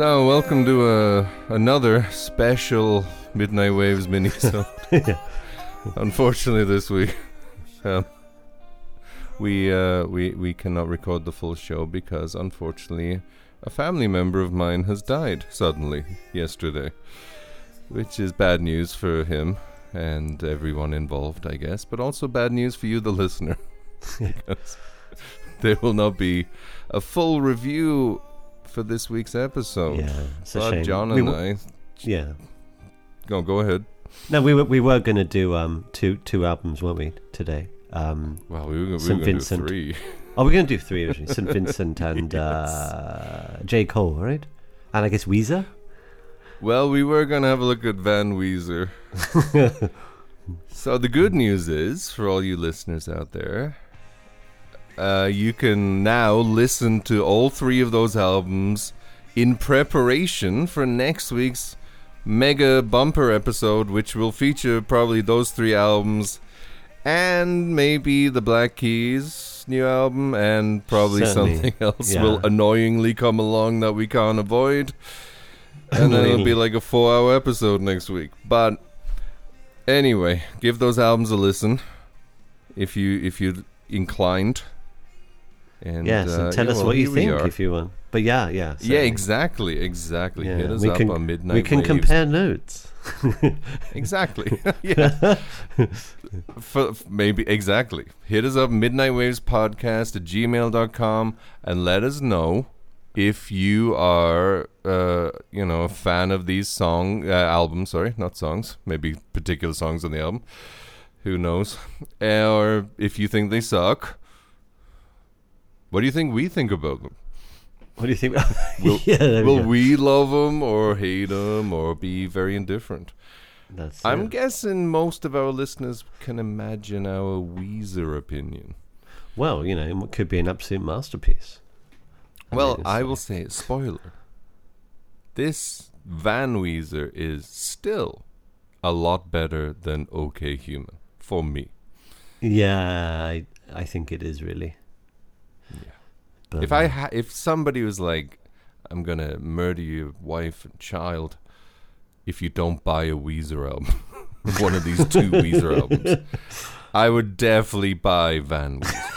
So, welcome to uh, another special Midnight Waves mini. Show. Unfortunately, this week, um, we uh, we we cannot record the full show because, unfortunately, a family member of mine has died suddenly yesterday, which is bad news for him and everyone involved, I guess, but also bad news for you, the listener, because there will not be a full review for this week's episode. Yeah, it's a shame. John We and w- I, Yeah. go go ahead. No, we were we were gonna do um two two albums, weren't we today? Um, Well, we were, we were St. going to do Vincent. three. oh, we're gonna do three originally: St. Vincent and uh, J Cole, right? And I guess Weezer. Well, we were going to have a look at Van Weezer. so the good news is, for all you listeners out there, uh, you can now listen to all three of those albums in preparation for next week's mega bumper episode, which will feature probably those three albums and maybe the Black Keys new album and probably Certainly, something else yeah. will annoyingly come along that we can't avoid. And then it'll be like a four hour episode next week. But anyway, give those albums a listen if you if you're inclined. And yes, uh, and tell yeah, us well, what you think if you want. But yeah, yeah, Yeah, exactly, exactly. Yeah, Hit us we up can- on Midnight We can Waves. compare notes. Exactly. yeah. For, maybe exactly. Hit us up Midnight Waves Podcast at gmail.com and let us know if you are uh, you know, a fan of these song uh, albums, sorry, not songs, maybe particular songs on the album. Who knows? Or if you think they suck. What do you think we think about them? What do you think? Will, yeah, will we love them or hate them or be very indifferent? That's, I'm guessing most of our listeners can imagine our Weezer opinion. well, you know, it could be an absolute masterpiece. I Well, mean, I will say, spoiler. This Van Weezer is still a lot better than OK Human for me. Yeah, I, I think it is really. Yeah. But, If I ha- if somebody was like, "I'm gonna murder your wife and child," if you don't buy a Weezer album, one of these two Weezer albums, I would definitely buy Van Weezer.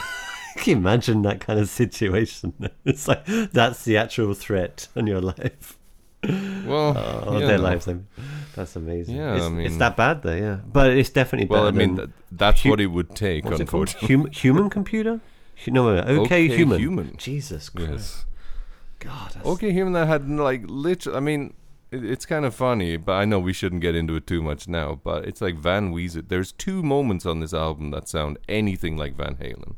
Can you imagine that kind of situation? It's like that's the actual threat on your life, Well, oh, you on their know. lives. Mean, that's amazing. Yeah, it's, I it's that bad though. Yeah, but it's definitely Well, I mean, that's hu- what it would take, what's unfortunately. Hum- human computer? Hu- No, wait, okay, Okay human. Human. Jesus Christ, Yes. God. That's, Okay, human that had like literally. I mean, it, it's kind of funny, but I know we shouldn't get into it too much now. But it's like Van Weezer. There's two moments on this album that sound anything like Van Halen.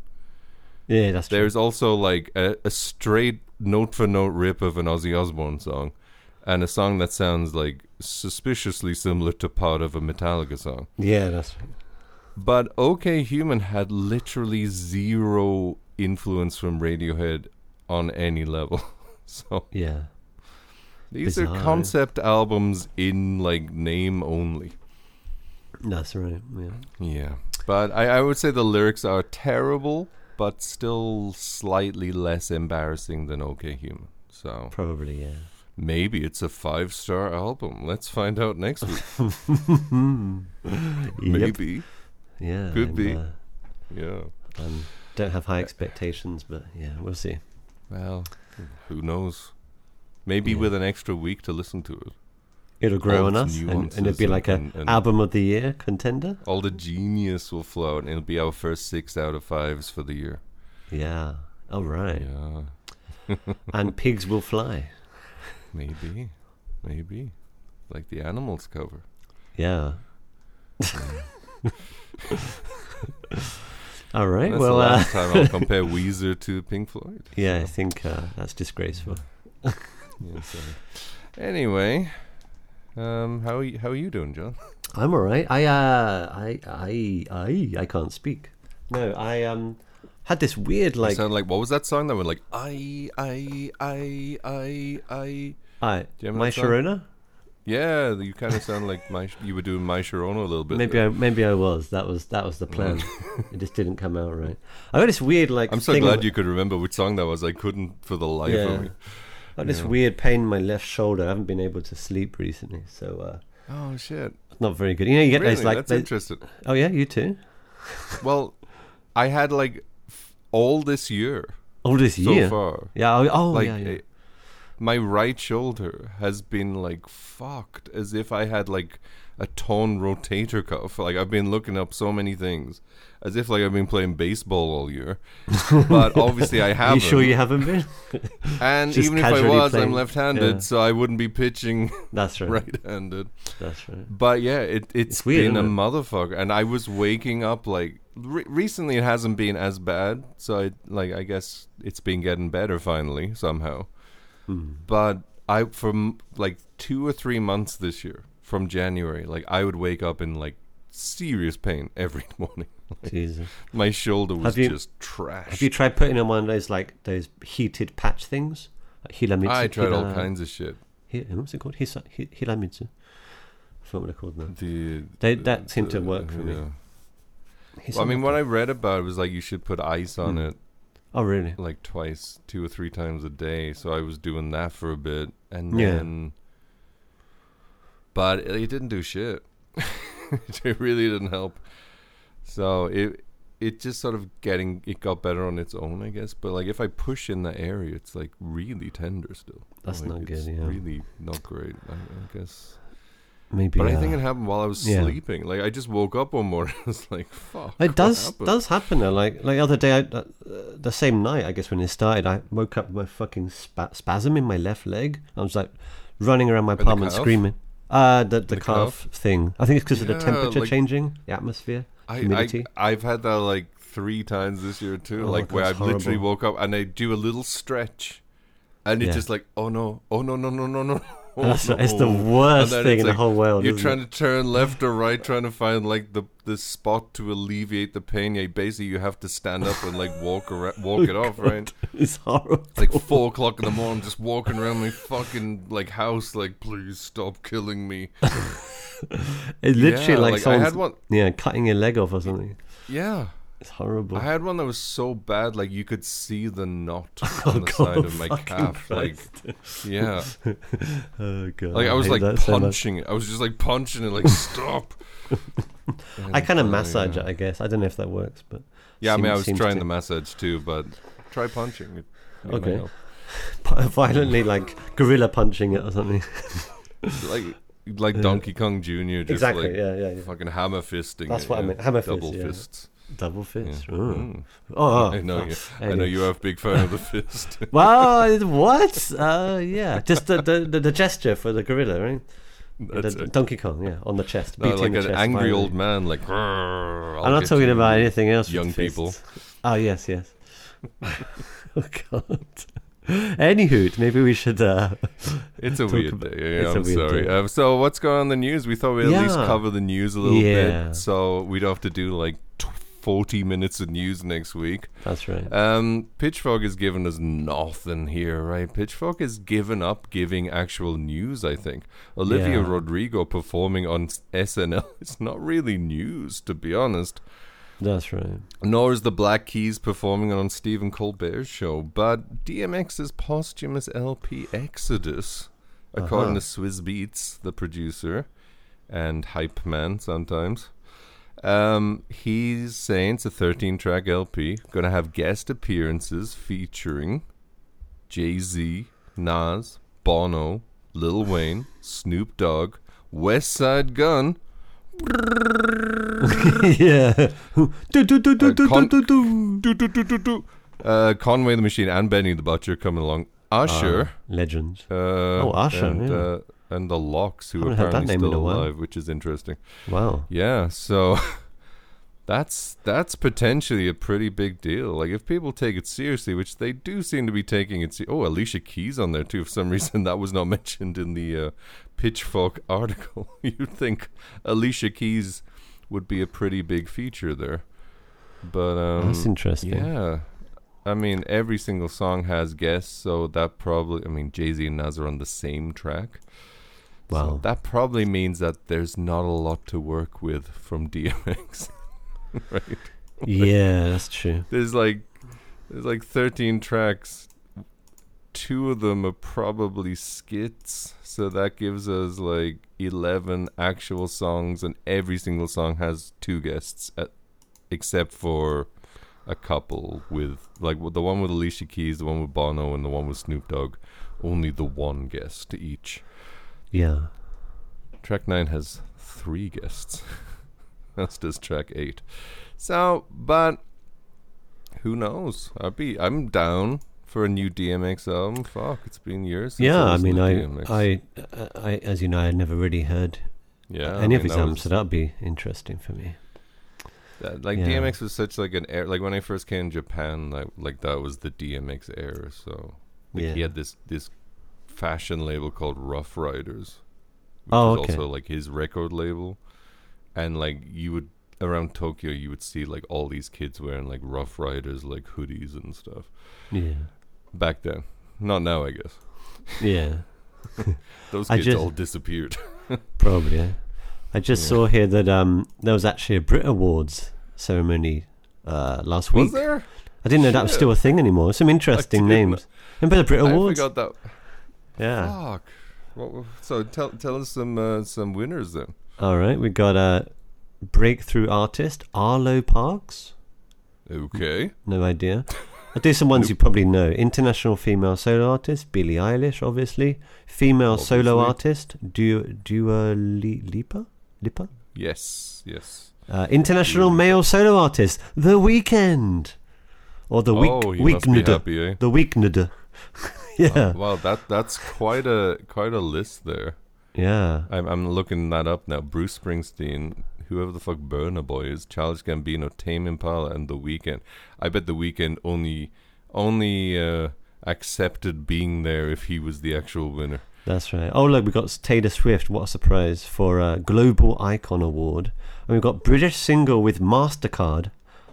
Yeah, that's true. There's also like a, a straight note for note rip of an Ozzy Osbourne song, and a song that sounds like suspiciously similar to part of a Metallica song. Yeah, that's But OK Human had literally zero influence from Radiohead on any level. So yeah. these Bizarre. are concept albums in like name only. That's right. Yeah. Yeah. But I, I would say the lyrics are terrible, but still slightly less embarrassing than OK Human. So Probably, yeah. maybe it's a five star album. Let's find out next week. Yep. maybe. Yeah. Could be. Uh, Yeah. um, don't have high expectations, but yeah, we'll see. Well, who knows? Maybe Yeah. with an extra week to listen to it. It'll grow All on us, and, and it'll be like a and- and- album of the year contender. All the genius will flow and it'll be our first six out of fives for the year. Yeah. All right. Yeah, And pigs will fly. maybe, maybe, like the animals cover. Yeah. All right. That's well, the uh, last time I'll compare Weezer to Pink Floyd. yeah, I think uh, that's disgraceful. yeah, so. Anyway, um, how are you, how are you doing, John? I'm all right. I uh, I I I I can't speak. No, I um had this weird You like sound like what was that song that went like I I I I I? I Do you remember my? Sharona. Yeah, you kind of sound like my you were doing my Sharona a little bit. Maybe there. I maybe I was. That was that was the plan. it just didn't come out right. I got this weird like. I'm so glad of- you could remember which song that was. I couldn't for the life Yeah. of me. I got this Yeah. weird pain in my left shoulder. I haven't been able to sleep recently, so uh, Oh shit! it's not very good. You know, you get really? those like. That's interesting. oh yeah, you too. Well, I had like f- all this year All this year so far. Yeah. Oh, like yeah, yeah. My right shoulder has been like fucked as if I had like a torn rotator cuff. Like I've been looking up so many things as if like I've been playing baseball all year. but obviously I haven't. you sure you haven't been? and just even if I was, playing? I'm left-handed, Yeah. so I wouldn't be pitching That's right. right-handed. That's right. But yeah, it it's, It's weird, been a it? motherfucker, and I was waking up like re- recently. It hasn't been as bad, so I like I guess it's been getting better finally somehow. Hmm. But I from like two or three months this year, from January, like I would wake up in like serious pain every morning. Jesus. My shoulder was you- just trash. Have you tried putting on one of those like those heated patch things? Like Hilamitsu. I tried all kinds of shit. Hi- what's it called? Hisa, Hi- Hilamitsu. I forgot what they're called now. The They- that seemed to work for me. yeah. Hisa- Well, I mean, what I read about it was like you should put ice on Hmm. it oh really? like twice, two or three times a day. So I was doing that for a bit, and Yeah. then, but it didn't do shit. it really didn't help. So it it just sort of getting it got better on its own, I guess. But like if I push in that area, it's like really tender still. That's Like, not good, yeah. Really not great. I, I guess. Maybe. But I uh, think it happened while I was yeah. sleeping. Like I just woke up one morning. I was like, "Fuck." It does happened? does happen though. Like like the other day, I, uh, the same night, I guess when it started, I woke up with my fucking spa- spasm in my left leg. I was like running around my apartment screaming. Uh the the, The calf, calf? thing. I think it's because of the temperature like- changing, the atmosphere, I, humidity. I I've had that like three times this year too. Oh, like where I've literally woke up and I do a little stretch, and it's Yeah. just like, oh no, oh no, no, no, no, no. Oh, That's it's the worst thing it's in the whole world. You're trying it? to turn left or right, trying to find like the the spot to alleviate the pain. Yeah, basically you have to stand up and like walk around, walk oh it off, right? It's horrible. It's like four o'clock in the morning, just walking around my fucking like house, like please stop killing me. it literally Yeah, like, like, I someone's had one- yeah cutting your leg off or something. Yeah. It's horrible. I had one that was so bad, like you could see the knot Oh, on the God, side of my fucking calf. Like, yeah, oh god. like I was hate like that so punching it. I was just like punching it, like stop. I kind of uh, massage yeah. it, I guess. I don't know if that works, but Yeah, I mean, I was trying to. the massage too, but try punching it. it Okay. help. violently like gorilla punching it or something. like like Donkey Kong Jr. Just exactly. like yeah, yeah, yeah. fucking hammer fisting. That's it, what I yeah. meant, hammer fist, double yeah. fists. Double fist. Oh. Mm. Oh, I know oh, you. I know you are a big fan of the fist. Wow, what? Uh, yeah, just the, the the gesture for the gorilla, right? The. Donkey Kong, yeah, on the chest, No, like an chest angry old man, like. I'm not talking about anything else. young people. Oh yes, yes. oh god. Anywho, maybe we should. Uh, It's a weird about- day. Yeah, I'm sorry. Um, so what's going on in the news? We thought we'd at least cover the news a little Yeah. bit, so we don't have to do like 40 minutes of news next week. that's right. Um, Pitchfork has given us nothing here, right? Pitchfork has given up giving actual news. I think Olivia Yeah. Rodrigo performing on SNL, it's not really news, to be honest. That's right. Nor is the Black Keys performing on Stephen Colbert's show, but DMX's posthumous LP Exodus, according Uh-huh. to Swizz Beatz, the producer and hype man sometimes. Um, he's saying it's a 13 track LP, gonna have guest appearances featuring Jay Z, Nas, Bono, Lil Wayne, Snoop Dogg, Westside Gunn, yeah. do, do, do, do, Uh, do, do, do. do, do, do, do, do. Uh, Conway the Machine and Benny the Butcher coming along. Usher. Ah, legends. uh, Oh, Usher, And, yeah. And the Lox, who are that apparently still a while. alive, which is interesting. Wow. Yeah, so that's that's potentially a pretty big deal. Like if people take it seriously, which they do seem to be taking it. Se- oh, Alicia Keys on there too. For some reason, that was not mentioned in the uh, Pitchfork article. You'd think Alicia Keys would be a pretty big feature there, but um, That's interesting. yeah. I mean, every single song has guests, so that probably. I mean, Jay Z and Nas are on the same track, Wow. So that probably means that there's not a lot to work with from DMX. right? yeah, that's true. There's like there's like 13 tracks. Two of them are probably skits, so that gives us like 11 actual songs, and every single song has two guests, at, except for a couple with like the one with Alicia Keys, the one with Bono, and the one with Snoop Dogg. Only the one guest to each. Yeah. Track 9 has three guests. As does track 8. So, but who knows? I'd be I'm down for a new DMX album. Fuck, it's been years since Yeah, I listened mean, I, DMX. I, I, as you know, I never really heard yeah, any I of mean, his albums, so that'd be interesting for me. that- like yeah. DMX was such like an era. Like when I first came to Japan, like like that was the DMX era. So like he had this this fashion label called Ruff Ryders, which Oh, was okay. also like his record label, and like you would around Tokyo, you would see like all these kids wearing like Ruff Ryders like hoodies and stuff. Yeah, Back then, not now, I guess. yeah, Those kids just- all disappeared. probably. Yeah. I just Yeah. saw here that um there was actually a Brit Awards ceremony uh, last week. was there? I didn't know that was still a thing anymore. Some interesting names. Remember the Brit I Awards? forgot that. Yeah. Fuck. Wa- so tell tell us some uh, some winners then. All right, we got a breakthrough artist Arlo Parks. Okay. No idea. I'll do some ones you probably know. International female solo artist Billie Eilish, obviously. Female solo artist Dua Dua Lipa. Lipa. Yes. Yes. Uh, international male solo artist The Weekend, or the Week oh, Weeknd. happy, eh? The Weeknd. yeah, Oh, wow, that that's quite a quite a list there. yeah. I'm I'm looking that up now. Bruce Springsteen, whoever the fuck Burna Boy is, Childish Gambino, Tame Impala, and The Weeknd. I bet The Weeknd only only uh, accepted being there if he was the actual winner. That's right. Oh, look, we got Taylor Swift. What a surprise for a Global Icon Award. And we've got British single with MasterCard,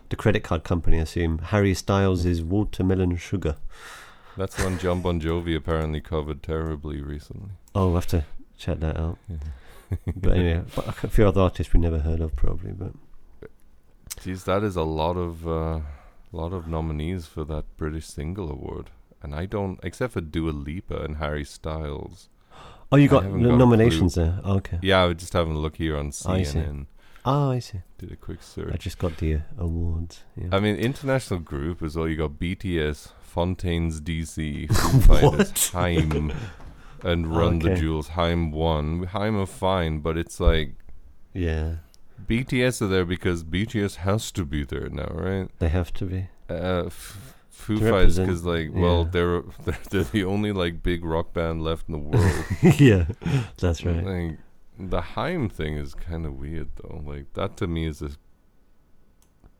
the credit card company, I assume. Harry Styles is Watermelon Sugar. That's one John Bon Jovi apparently covered terribly recently. Oh, we'll have to check that out. but anyway, but a few other artists we never heard of, probably. But Jeez, that is a lot of uh, lot of nominees for that British Single Award, and I don't, except for Dua Lipa and Harry Styles. Oh, you got haven't got nominations there. Oh, okay. Yeah, I was just having a look here on see. CNN. Oh, I see. Did a quick search. I just got the uh, awards. Yeah. I mean, international group as well. you got: BTS, Fontaines DC, Haim, and Run the Jewels. Haim won. Haim are fine, but it's like yeah, BTS are there because BTS has to be there now, right? they have to be. Uh, f- Foo Fighters, because like, well, yeah. they're, they're they're the only like big rock band left in the world. yeah, that's right. Like, the Haim thing is kind of weird though. Like that to me is a.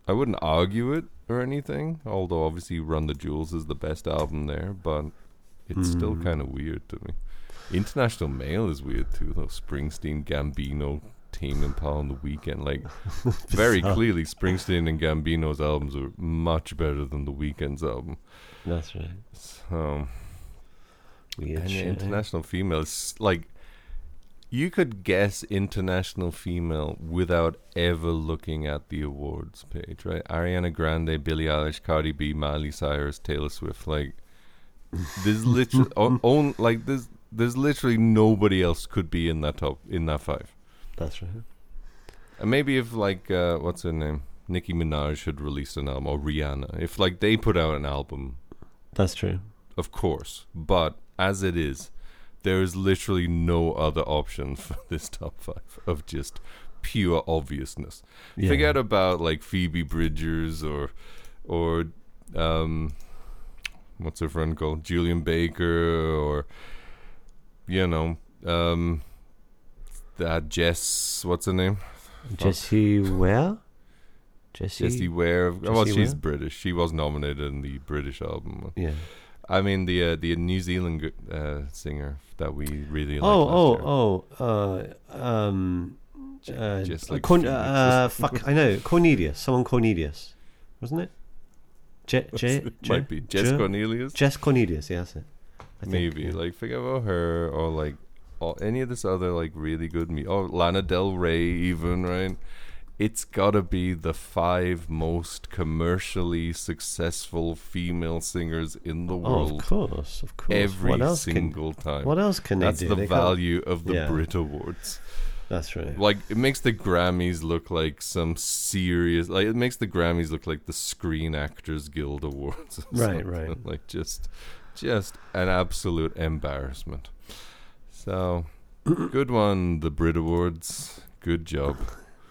I wouldn't argue it or anything, although obviously Run the Jewels is the best album there, but it's still Mm. kind of weird to me. International Male is weird too, though. Springsteen, Gambino, Tame Impala on the Weeknd. Like, very clearly, Springsteen and Gambino's albums are much better than the Weeknd's album. That's right. So, Weird and shit. eh? international females like you could guess international female without ever looking at the awards page, right? Ariana Grande, Billie Eilish, Cardi B, Miley Cyrus, Taylor Swift. Like, there's literally on, on like there's there's literally nobody else could be in that top in that five. That's right. And maybe if like uh, what's her name, Nicki Minaj had released an album or Rihanna, if like they put out an album That's true. of course. But as it is, there is literally no other option for this top five of just pure obviousness. Yeah. Forget about like Phoebe Bridgers or or um what's her friend called? Julien Baker or you know, um that Jess what's her name? Jessie Ware. Jesse. Jessie Ware. well, Jessie she's Ware? British. She was nominated in the British album. Yeah. I mean the uh, the New Zealand uh, singer that we really liked Oh, last year. oh, oh. Uh, um. Uh, just like Corn- uh, fuck, I know. Cornelius. Someone Cornelius. Wasn't it? Je- Je- it Je- might be Jess Je- Cornelius. Jess Cornelius, yeah, that's it. I think, Maybe yeah. like forget about her or like all, any of this other like really good me. Oh, Lana Del Rey, even right. It's gotta be the five most commercially successful female singers in the Oh, world of course, of course. every single can, time. What else can That's they do? the They can't- value of the Yeah. Brit Awards. That's right. Like it makes the Grammys look like some serious. Like it makes the Grammys look like the Screen Actors Guild Awards. Right, something. right. Like just, just an absolute embarrassment. So, good one, the Brit Awards. Good job.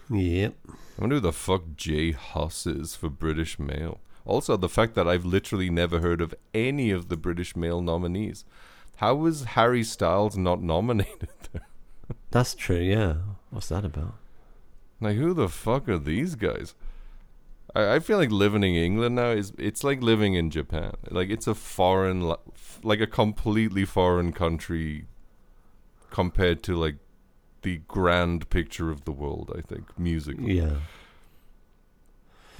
Yep. I wonder who the fuck J Hus is for British Male. Also, the fact that I've literally never heard of any of the British Male nominees. How was Harry Styles not nominated there? That's true. Yeah. What's that about? Like, who the fuck are these guys? I, I feel like living in England now is it's like living in Japan. Like it's a foreign, like a completely foreign country compared to like the grand picture of the world. I think musically. Yeah.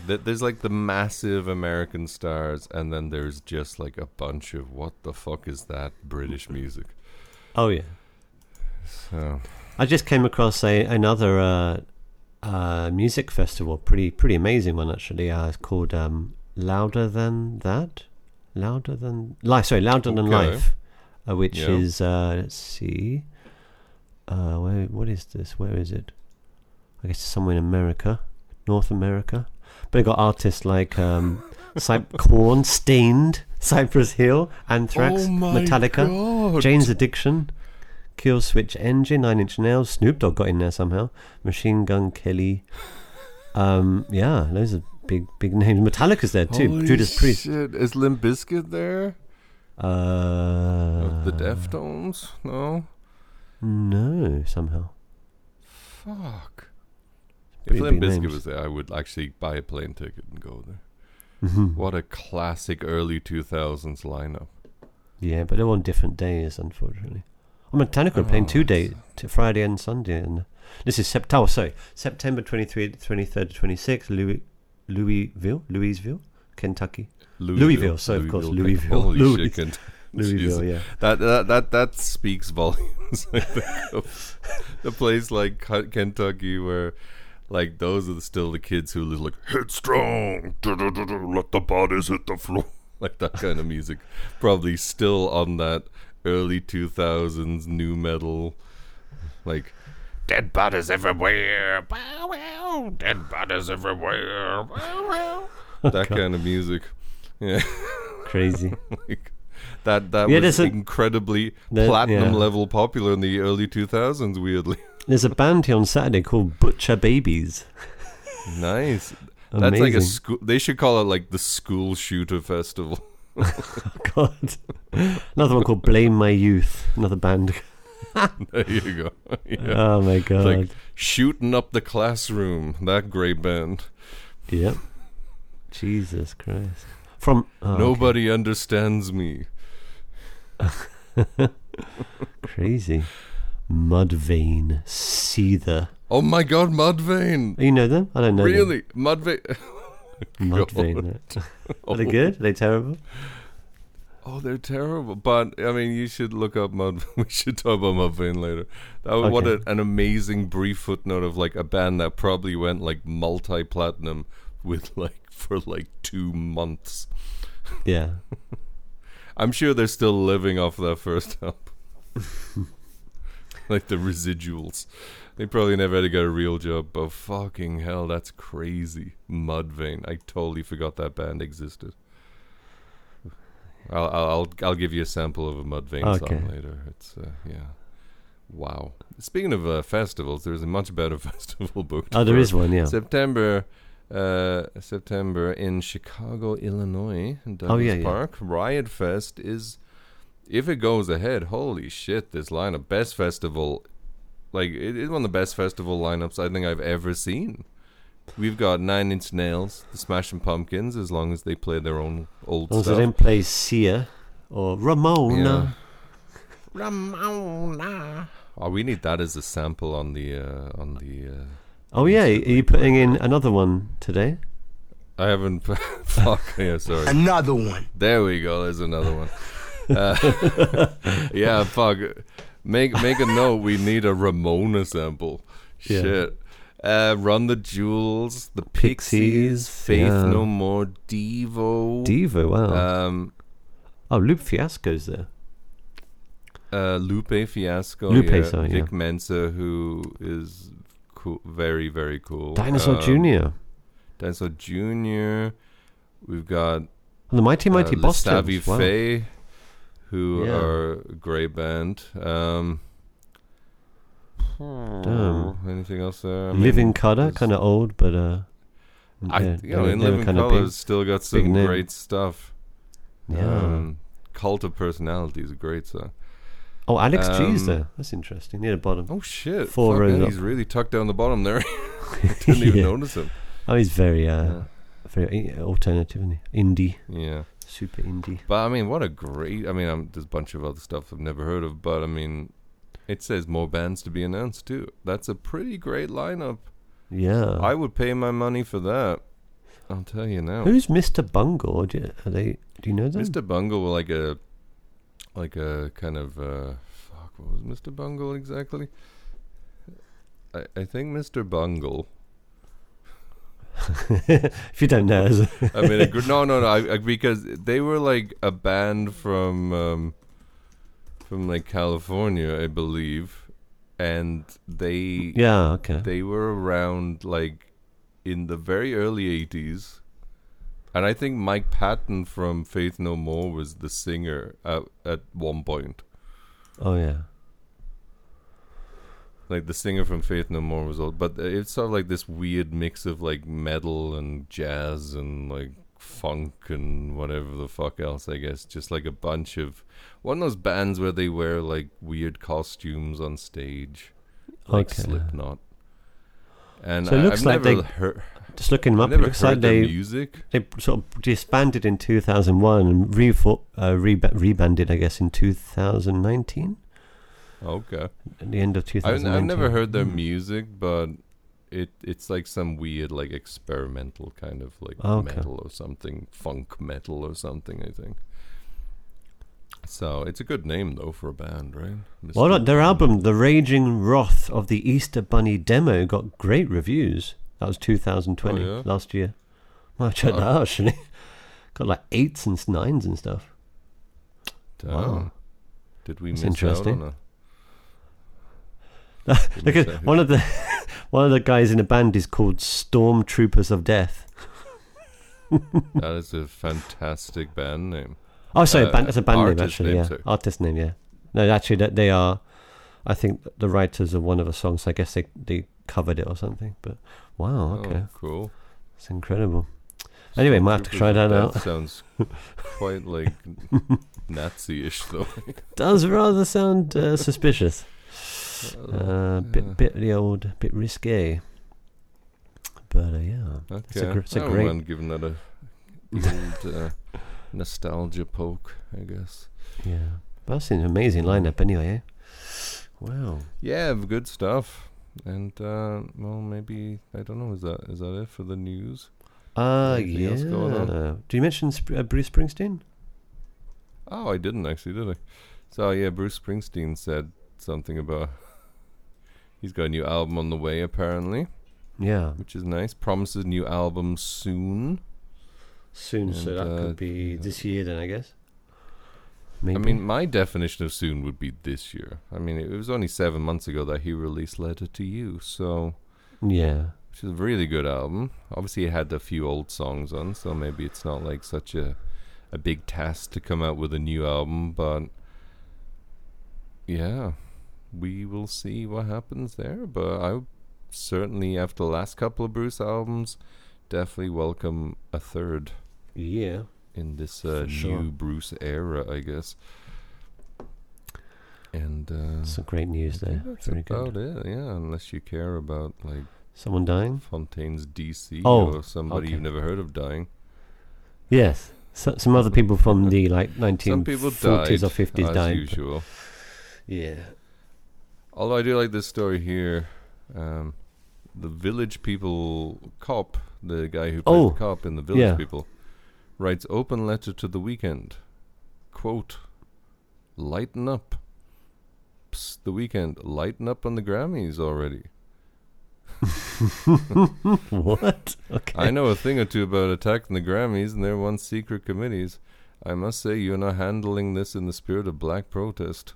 Th- There's like the massive American stars, and then there's just like a bunch of what the fuck is that British music? Oh yeah. So I just came across a another uh, uh, music festival, pretty pretty amazing one actually. Uh, it's called um, Louder Than That, Louder Than Life. Sorry, Louder Than Okay. Life, uh, which Yeah. is uh, let's see, uh, where what is this? Where is it? I guess it's somewhere in America, North America. But it got artists like um, Korn, Staind, Cypress Hill, Anthrax, Oh Metallica, God. Jane's Addiction, Killswitch Engage, Nine Inch Nails, Snoop Dogg got in there somehow, Machine Gun Kelly. Um, yeah, those are big big names. Metallica's there too. Holy Judas Priest. Shit. Is Limp Bizkit there? Uh, the Deftones? No. No, somehow. Fuck. If Limp Bizkit was there, I would actually buy a plane ticket and go there. Mhm. What a classic early 2000s lineup. Yeah, but they're on different days, unfortunately. I mean, Metallica are playing two days, t- Friday and Sunday, and this is September. Oh, sorry, September 23, 23rd to 26th, Louis, Louisville, Louisville, Kentucky. Louisville, so of course, Louisville. Holy Louis- shit, Louisville, Jesus. yeah. That, that that that speaks volumes. I think the place like Kentucky where like those are still the kids who live like headstrong, du-du-du-du, let the bodies hit the floor, like that kind of music. Probably still on that early two thousands nu metal, like dead bodies everywhere, bow, wow, dead bodies everywhere, wow. Oh, that kind of music. Yeah. Crazy. like that that Yeah, was incredibly there- platinum yeah. level popular in the early 2000s weirdly There's a band here on Saturday called Butcher Babies. nice that's like a school they should call it like the school shooter festival God. Another one called Blame My Youth. Another band. there you go yeah. Oh my god. like shooting up the classroom that great band yep. Jesus Christ. From oh, okay. nobody understands me crazy. Mudvayne, Seether. oh my god mudvayne You know them? I don't know. them. really oh mudvayne Mudvayne. Are they good? Are they terrible? Oh, they're terrible. But I mean, you should look up Mud. We should talk about Mudvayne later. That was what a, an amazing brief footnote of like a band that probably went like multi-platinum with like for like two months. Yeah. I'm sure they're still living off that first album, like the residuals. They probably never had to get a real job. But fucking hell, that's crazy. Mudvayne. I totally forgot that band existed. I'll I'll I'll, I'll give you a sample of a Mudvayne Okay. song later. It's uh, yeah. Wow. Speaking of uh, festivals, there's a much better festival booked. Oh, there is one, yeah. September, uh, September in Chicago, Illinois, Douglas Oh, yeah, yeah. Park. Riot Fest is, if it goes ahead, holy shit! This lineup, best festival, like it is one of the best festival lineups I think I've ever seen. We've got Nine Inch Nails, the Smashing Pumpkins, as long as they play their own old Also, stuff. they didn't play Sia or Ramona. Ramona. Oh, we need that as a sample on the uh, on the. Uh, Oh yeah, are you putting in another one today? I haven't. fuck yeah, sorry. Another one. There we go. There's another one. Uh, yeah, fuck. Make make a note. We need a Ramona sample. Yeah. Shit. Uh, Run the Jewels, the Pixies, Pixies, Faith yeah. No More, Devo. Devo, wow. Um, oh, Lupe Fiasco's there. uh, Lupe Fiasco. Lupe, yeah. sorry, Vic yeah. Mensa, who is cool, very very cool. Dinosaur Um, Jr. Dinosaur Jr. We've got the Mighty Mighty uh, Savvy Wow. Faye, who Yeah. are a great band. Um, Damn. Anything else there? I mean, Living Colour, there's- kind of old, but uh, I, yeah, you know, in Living Color big. still got some name. great stuff. Yeah. Um, Cult of Personality is a great song. Oh, Alex G's um, there. That's interesting. Near the bottom. Oh shit! Four Fucking- rows he's up. really tucked down the bottom there. Didn't even notice him. Oh, he's very uh, Yeah. very alternative, isn't he? Indie, yeah. super indie. But I mean, what a great! I mean, i there's a bunch of other stuff I've never heard of, but I mean, it says more bands to be announced too. That's a pretty great lineup. Yeah. I would pay my money for that. I'll tell you now. Who's Mr. Bungle? Do you, are they? Do you know them? Mr. Bungle, like a, like a kind of uh, fuck. What was Mr. Bungle exactly? I I think Mr. Bungle. if you don't know, I mean, a, no, no, no. I, I, because they were like a band from um, from like California, I believe, and they yeah, okay. they were around like in the very early 80s and i think mike patton from faith no more was the singer at, at one point oh yeah. like the singer from faith no more was old but it's sort of like this weird mix of like metal and jazz and like funk and whatever the fuck else i guess just like a bunch of one of those bands where they wear like weird costumes on stage like Okay. slipknot and So it I, looks I've like never they heard Just looking them up, it looks like they music. they sort of disbanded in 2001 and refo- uh, reba- rebanded, I guess, in 2019. Okay, At the end of I've, 2019. I've never heard their Mm. music, but it it's like some weird like experimental kind of like Okay. metal or something, funk metal or something. I think. So it's a good name though for a band, right? Mr. Well, their album, The Raging Wrath of the Easter Bunny Demo, got great reviews. That was 2020, Oh, yeah? last year. I checked Oh. that out, actually. got like eights and nines and stuff. Damn. Wow. Did we That's miss interesting. out on a? Look at one of the one of the guys in the band is called Stormtroopers of Death. that is a fantastic band name. Oh, sorry, Uh, band, that's a band name actually. name, yeah, sorry. artist name. Yeah. No, actually, that they are. I think the writers of one of the songs. I guess they they covered it or something. But wow, okay, Oh, cool. it's incredible. Anyway, might have to try that out. Sounds quite like Nazi-ish though. Does rather sound uh, suspicious. Uh, bit yeah. bit the old, bit risque. But uh, yeah, Okay. it's a gr- it's a I great- mind giving that a old uh, nostalgia poke, I guess. yeah. That's an amazing lineup, anyway. Eh? Wow. Yeah, good stuff. And uh, well, maybe I don't know. Is that is that it for the news? Uh, Anything yeah. else going on? Did you mention Sp- uh, Bruce Springsteen? Oh, I didn't actually, did I? So yeah, Bruce Springsteen said something about he's got a new album on the way, apparently, Yeah. which is nice. Promises new album soon. Soon, so that uh, could be this year then, I guess. Maybe. I mean, my definition of soon would be this year. I mean, it was only seven months ago that he released Letter to You, so yeah. which is a really good album. Obviously, it had a few old songs on, so maybe it's not like such a a big task to come out with a new album. But yeah, we will see what happens there. But I certainly, after the last couple of Bruce albums, definitely welcome a third Yeah. In this uh, For sure. new Bruce era, I guess. And uh, Some great news there. that's Very about good. it. Yeah, unless you care about like Someone dying? Fontaines DC Oh, or somebody okay. you've never heard of dying. Yes. So, some other people from the like Some people 1940s or 50s as died. usual. Yeah. Although I do like this story here. Um, the village people cop, the guy who plays Oh, the cop in the village yeah. people, writes open letter to the Weeknd. Quote, lighten up. Whoops! The Weeknd lighten up on the Grammys already. what? Okay. I know a thing or two about attacking the Grammys and their one secret committees. I must say, you're not handling this in the spirit of black protest.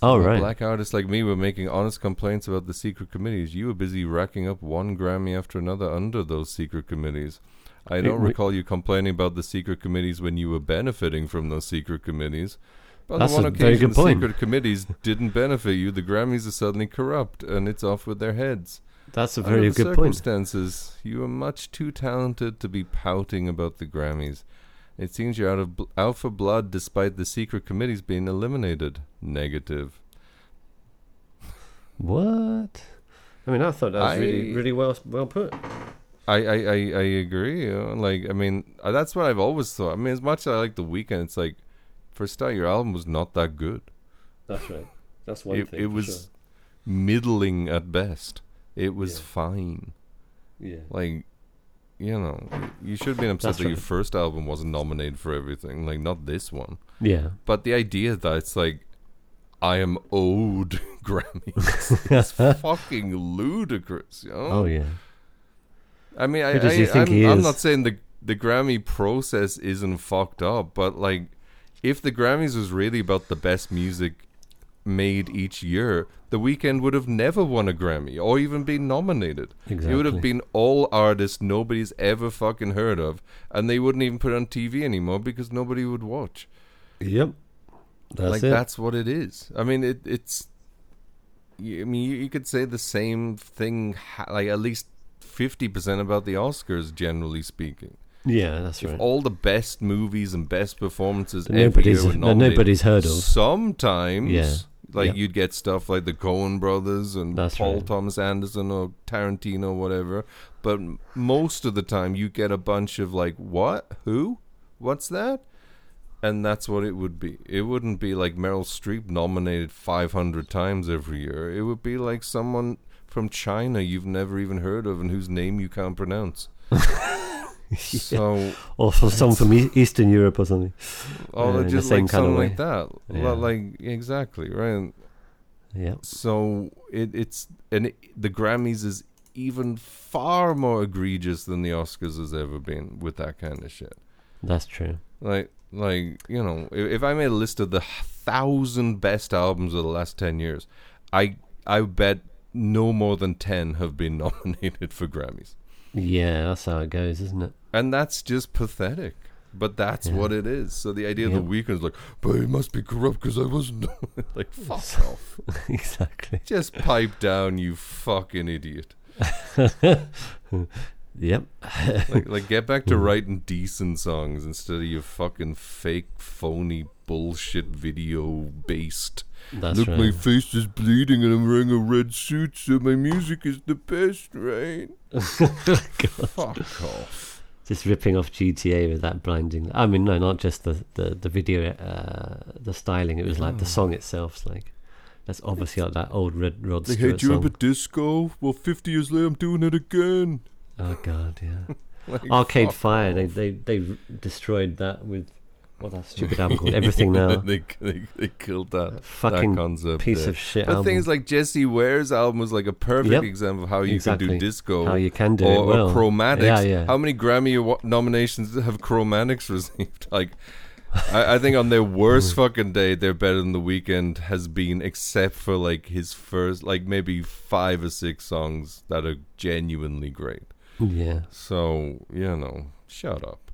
Oh, So right. Black artists like me were making honest complaints about the secret committees. You were busy racking up one Grammy after another under those secret committees. I don't re- recall you complaining about the secret committees when you were benefiting from those secret committees. But on That's the one a very occasion, good the point. secret committees didn't benefit you. The Grammys are suddenly corrupt, and it's off with their heads. That's a Under very the good point. circumstances, you are much too talented to be pouting about the Grammys. It seems you're out of bl- out for blood, despite the secret committees being eliminated. Negative. What? I mean, I thought that was really, really well, well put. I I I, I agree. You know, like I mean, uh, that's what I've always thought. I mean, as much as I like the Weeknd, it's like, for a start, your album was not that good. That's right. That's one it it was middling at best. It was Yeah. fine. Yeah. Like, you know, you should have been upset That's that your first album wasn't nominated for everything. Like, not this one. Yeah. But the idea that it's like, I am owed Grammys is fucking ludicrous, you know? Oh yeah. I mean, I, I, think I'm, I'm not saying the the Grammy process isn't fucked up, but like, if the Grammys was really about the best music made each year, the Weeknd would have never won a Grammy or even been nominated. Exactly. It would have been all artists nobody's ever fucking heard of, and they wouldn't even put it on TV anymore because nobody would watch. Yep. That's like it. that's what it is. I mean, it, it's. I mean, you, you could say the same thing, ha- like at least fifty percent about the Oscars, generally speaking. yeah, that's If right. all the best movies and best performances That nobody's- year that nominated, nobody's heard of. Sometimes, Yeah. like Yeah. you'd get stuff like the Coen Brothers and That's Paul right. Thomas Anderson or Tarantino, whatever. But most of the time, you get a bunch of like, what, who, what's that? And that's what it would be. It wouldn't be like Meryl Streep nominated 500 times every year. It would be like someone from China you've never even heard of and whose name you can't pronounce. So, Or from someone from Eastern Europe or something. oh, Uh, just like something like that. Yeah. Well, like exactly right. Yeah. So it, it's and it, the Grammys is even far more egregious than the Oscars has ever been with that kind of shit. That's true. Like, like you know, if, if I made a list of the thousand best albums of the last ten years, I I bet no more than ten have been nominated for Grammys, Yeah, that's how it goes, isn't it? and that's just pathetic. But that's Yeah. what it is. So the idea of the Weeknd is like, but it must be corrupt because I wasn't like fuck off. exactly. Just pipe down, you fucking idiot. Yep. like, like get back to Hmm. writing decent songs instead of your fucking fake, phony bullshit video based. That's Look, right. my face is bleeding and I'm wearing a red suit, so my music is the best, right? Fuck off. just ripping off GTA with that blinding. I mean, no, not just the the the video, uh, the styling. It was like the song itself. Like that's obviously like that old Red Rod Like, hey, Stewart do you song. remember disco? Well, 50 years later, I'm doing it again. Oh god, yeah. Like, Arcade fuck Fire. They off. they they destroyed that with what that stupid album called Everything Now. they, they, they killed that, Fucking that concept. piece there. of shit But the album. thing is, like Jessie Ware's album was like a perfect Yep. example of how you Exactly. can do disco. How you can do or, it well. or Chromatics. Yeah, yeah. How many Grammy nominations have Chromatics received? Like, I, I think on their worst mm. fucking day, they're better than the Weeknd has been, except for like his first, like maybe five or six songs that are genuinely great. yeah, So you know, shut up.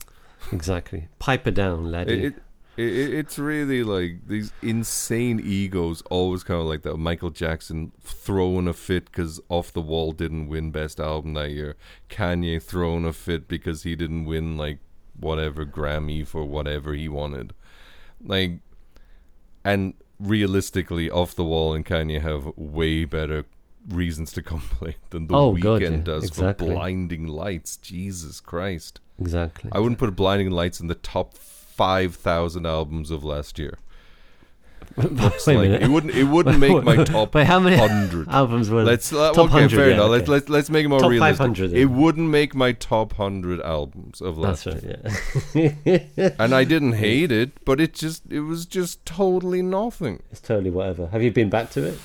Exactly. Pipe it down, laddie. It, it, it, it's really like these insane egos, always kind of like that. Michael Jackson throwing a fit because Off the Wall didn't win Best Album that year. Kanye throwing a fit because he didn't win like whatever Grammy for whatever he wanted. Like, and realistically, Off the Wall and Kanye have way better reasons to complain than the Oh, Weeknd God, yeah, does exactly. for Blinding Lights. Jesus Christ. Exactly. I wouldn't put Blinding Lights in the top 5,000 albums of last year. Most Wait a likely. minute. It wouldn't. It wouldn't make my top Wait, how many hundred. albums were Let's uh, Top okay, 100, fair yeah, enough. okay. Let's, let's let's make it more Top realistic. 500 then. It wouldn't make my top hundred albums of last. Year. That's right. Yeah. And I didn't hate it, but it just it was just totally nothing. it's totally whatever. Have you been back to it?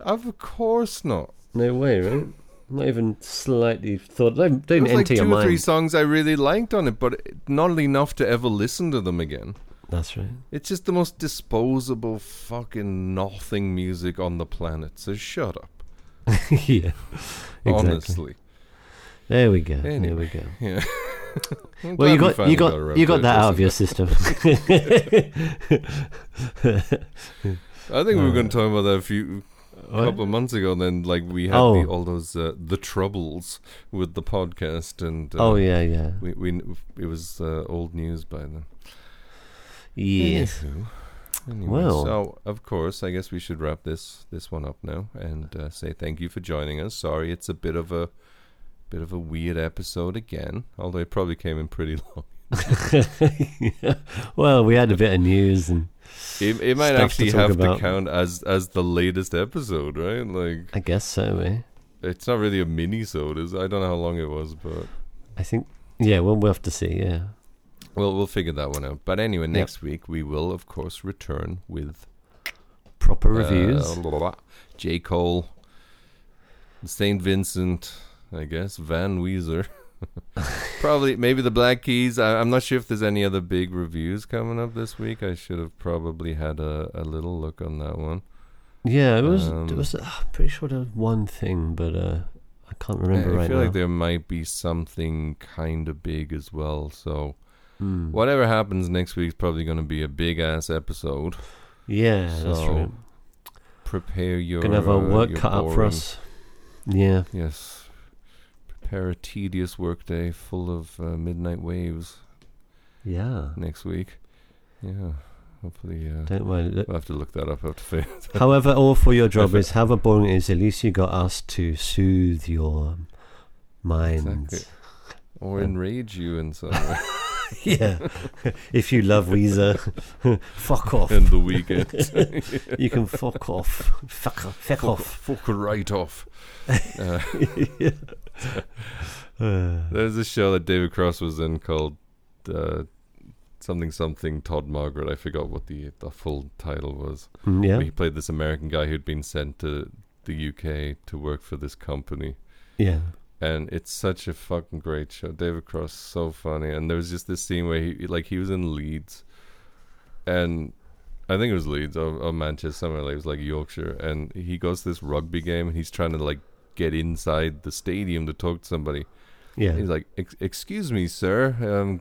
Of course not. No way, right? Not even slightly thought. They There didn't was like enter your two or three songs I really liked on it, but not enough to ever listen to them again. That's right. It's just the most disposable fucking nothing music on the planet. So shut up. yeah. Exactly. Honestly. There we go. Anyway. There we go. Yeah. Well, you glad we got you got you got that out of your system. I think we were going Uh, to talk about that a few a couple of months ago. Then, like we had Oh. the, all those uh, the troubles with the podcast, and uh, oh yeah, yeah, we, we it was uh, old news by then. yes. Anywho. Anyway, Well. so of course, I guess we should wrap this this one up now and uh, say thank you for joining us. Sorry, it's a bit of a bit of a weird episode again, although it probably came in pretty long. Well, we had a bit of news and It, it might to actually talk have about. to count as as the latest episode, right? Like I guess so. Eh? it's not really a mini-sode, is I don't know how long it was, but I think yeah. Well, we'll have to see. Yeah. well, we'll figure that one out. But anyway, next week we will, of course, return with Proper uh, reviews. blah, blah, blah. J. Cole, Saint Vincent, I guess Van Weezer. probably, maybe the Black Keys. I, I'm not sure if there's any other big reviews coming up this week. I should have probably had a, a little look on that one. yeah, it was. um, it was. Uh, I'm pretty sure there was one thing, but uh, I can't remember I right feel now. like there might be something kind of big as well. So Hmm. whatever happens next week is probably going to be a big ass episode. Yeah, that's So, right. Prepare your Gonna have our uh, work cut up for us. Yeah. Yes. Prepare a tedious workday full of uh, midnight waves Yeah. next week. Yeah. Hopefully, uh, Don't mind. we'll have to look that up. To However, all for your job is however boring it is, at least you got us to soothe your mind, Exactly. or enrage you in some way. yeah. if you love Weezer, fuck off. in the weekend. You can fuck off. Fuck, fuck fuck, off. fuck right off. Uh, Uh, there's a show that David Cross was in called uh, something something Todd Margaret. I forgot what the the full title was. mm, yeah. He played this American guy who'd been sent to the UK to work for this company. Yeah. and it's such a fucking great show. David Cross so funny, and there was just this scene where he like he was in Leeds, and I think it was Leeds or, or Manchester somewhere. Like it was like Yorkshire, and he goes to this rugby game, and he's trying to like get inside the stadium to talk to somebody. Yeah. He's like, "Excuse me, sir, um,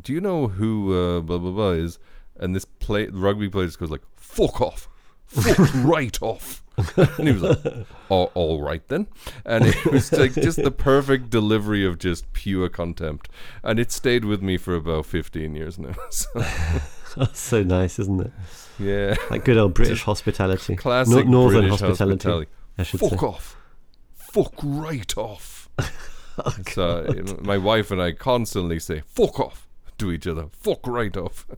do you know who uh, blah blah blah is?" And this play rugby player just goes like, "Fuck off." Fuck right off. and he was like, oh, all right then. And it was like just the perfect delivery of just pure contempt. And it stayed with me for about 15 years now. So, That's so nice, isn't it? yeah. Like good old British hospitality. Classic No- Northern British hospitality, hospitality. I should Fuck say. off. Fuck right off. so uh, my wife and I constantly say, fuck off to each other. Fuck right off.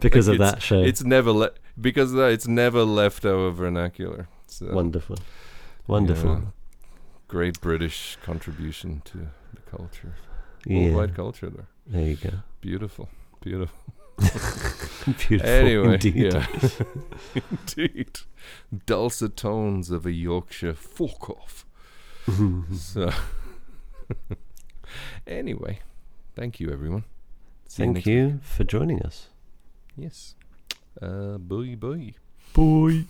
Because of that show. It's never le- because of that, it's never left our vernacular. So, Wonderful. Wonderful. Great British contribution to the culture. Yeah. Worldwide culture there. There you go. Beautiful. Beautiful. Beautiful Anyway, indeed. yeah. Indeed. Dulcet tones of a Yorkshire fuck off. So anyway, thank you everyone. See Thank next you for joining us. Yes. Uh bye bye. Boy.